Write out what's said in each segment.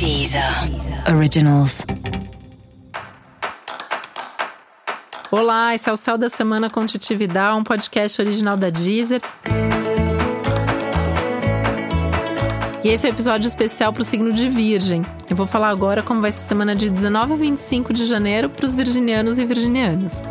Deezer Originals. Olá, esse é o Céu da Semana com Titividade, um podcast original da Deezer. E esse é o um episódio especial para o signo de Virgem. Eu vou falar agora como vai ser a semana de 19 a 25 de janeiro para os virginianos e virginianas.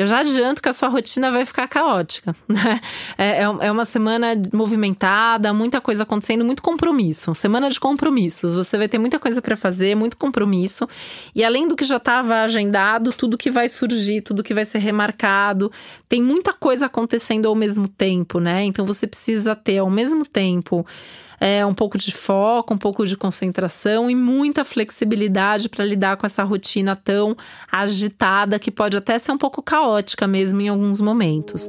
Eu já adianto que a sua rotina vai ficar caótica, né? É, é, é uma semana movimentada, muita coisa acontecendo, muito compromisso. Semana de compromissos. Você vai ter muita coisa para fazer, muito compromisso. E além do que já estava agendado, tudo que vai surgir, tudo que vai ser remarcado, tem muita coisa acontecendo ao mesmo tempo, né? Então você precisa ter ao mesmo tempo é, um pouco de foco, um pouco de concentração e muita flexibilidade para lidar com essa rotina tão agitada que pode até ser um pouco caótica mesmo em alguns momentos.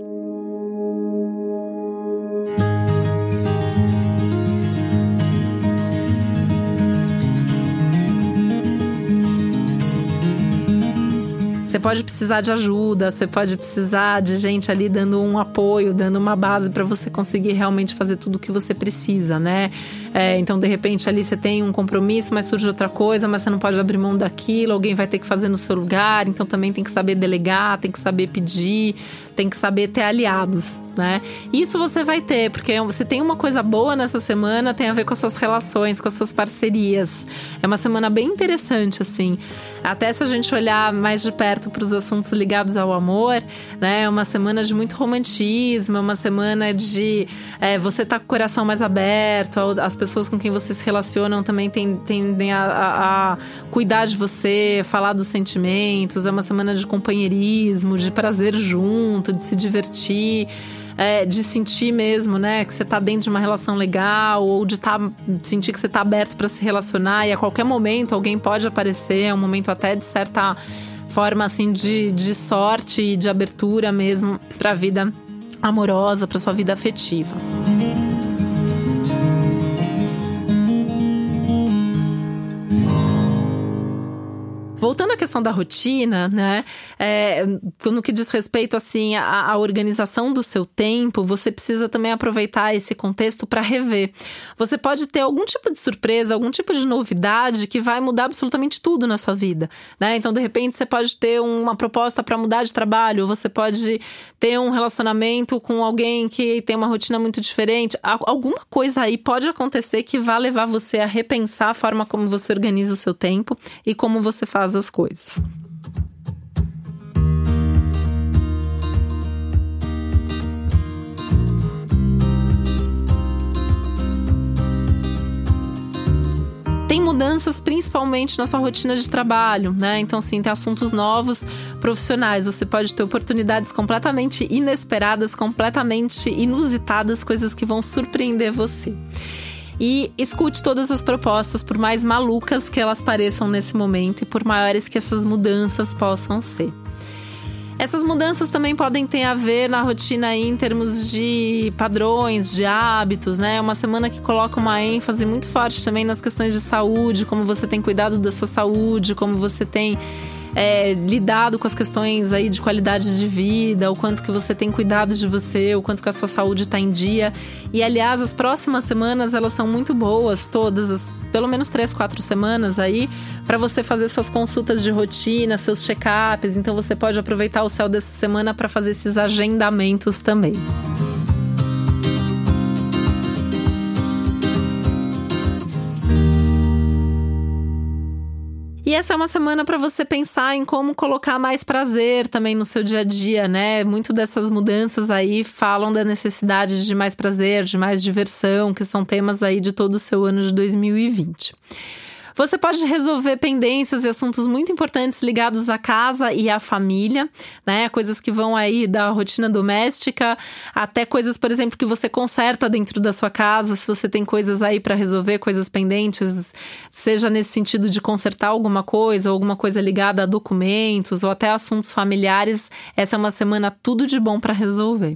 Você pode precisar de ajuda, você pode precisar de gente ali dando um apoio, dando uma base para você conseguir realmente fazer tudo o que você precisa, né? É, então, de repente, ali você tem um compromisso, mas surge outra coisa, mas você não pode abrir mão daquilo, alguém vai ter que fazer no seu lugar, então também tem que saber delegar, tem que saber pedir, tem que saber ter aliados, né? Isso você vai ter, porque você tem uma coisa boa nessa semana, tem a ver com as suas relações, com as suas parcerias. É uma semana bem interessante, assim. Até se a gente olhar mais de perto para os assuntos ligados ao amor, né? É uma semana de muito romantismo, é uma semana de é, você tá com o coração mais aberto, as pessoas com quem você se relacionam também tendem a, a, a cuidar de você, falar dos sentimentos, é uma semana de companheirismo, de prazer junto, de se divertir. É, de sentir mesmo, né, que você tá dentro de uma relação legal ou de tá, sentir que você tá aberto para se relacionar e a qualquer momento alguém pode aparecer, é um momento até de certa forma assim de, de sorte e de abertura mesmo para a vida amorosa, para sua vida afetiva. Voltando à questão da rotina, né? É, no que diz respeito assim à, à, organização do seu tempo, você precisa também aproveitar esse contexto para rever. Você pode ter algum tipo de surpresa, algum tipo de novidade que vai mudar absolutamente tudo na sua vida, né? Então, de repente, você pode ter uma proposta para mudar de trabalho, você pode ter um relacionamento com alguém que tem uma rotina muito diferente. Alguma coisa aí pode acontecer que vá levar você a repensar a forma como você organiza o seu tempo e como você faz as coisas. tem mudanças principalmente na sua rotina de trabalho, né? Então, sim, tem assuntos novos, profissionais. Você pode ter oportunidades completamente inesperadas, completamente inusitadas, coisas que vão surpreender você e escute todas as propostas, por mais malucas que elas pareçam nesse momento e por maiores que essas mudanças possam ser. Essas mudanças também podem ter a ver na rotina aí em termos de padrões, de hábitos, né? É uma semana que coloca uma ênfase muito forte também nas questões de saúde, como você tem cuidado da sua saúde, como você tem é, lidado com as questões aí de qualidade de vida, o quanto que você tem cuidado de você, o quanto que a sua saúde está em dia. E aliás, as próximas semanas elas são muito boas, todas as pelo menos três, quatro semanas aí, para você fazer suas consultas de rotina, seus check-ups. Então você pode aproveitar o céu dessa semana para fazer esses agendamentos também. E essa é uma semana para você pensar em como colocar mais prazer também no seu dia a dia, né? Muito dessas mudanças aí falam da necessidade de mais prazer, de mais diversão, que são temas aí de todo o seu ano de 2020. Você pode resolver pendências e assuntos muito importantes ligados à casa e à família, né? Coisas que vão aí da rotina doméstica até coisas, por exemplo, que você conserta dentro da sua casa, se você tem coisas aí para resolver, coisas pendentes, seja nesse sentido de consertar alguma coisa, ou alguma coisa ligada a documentos ou até assuntos familiares, essa é uma semana tudo de bom para resolver.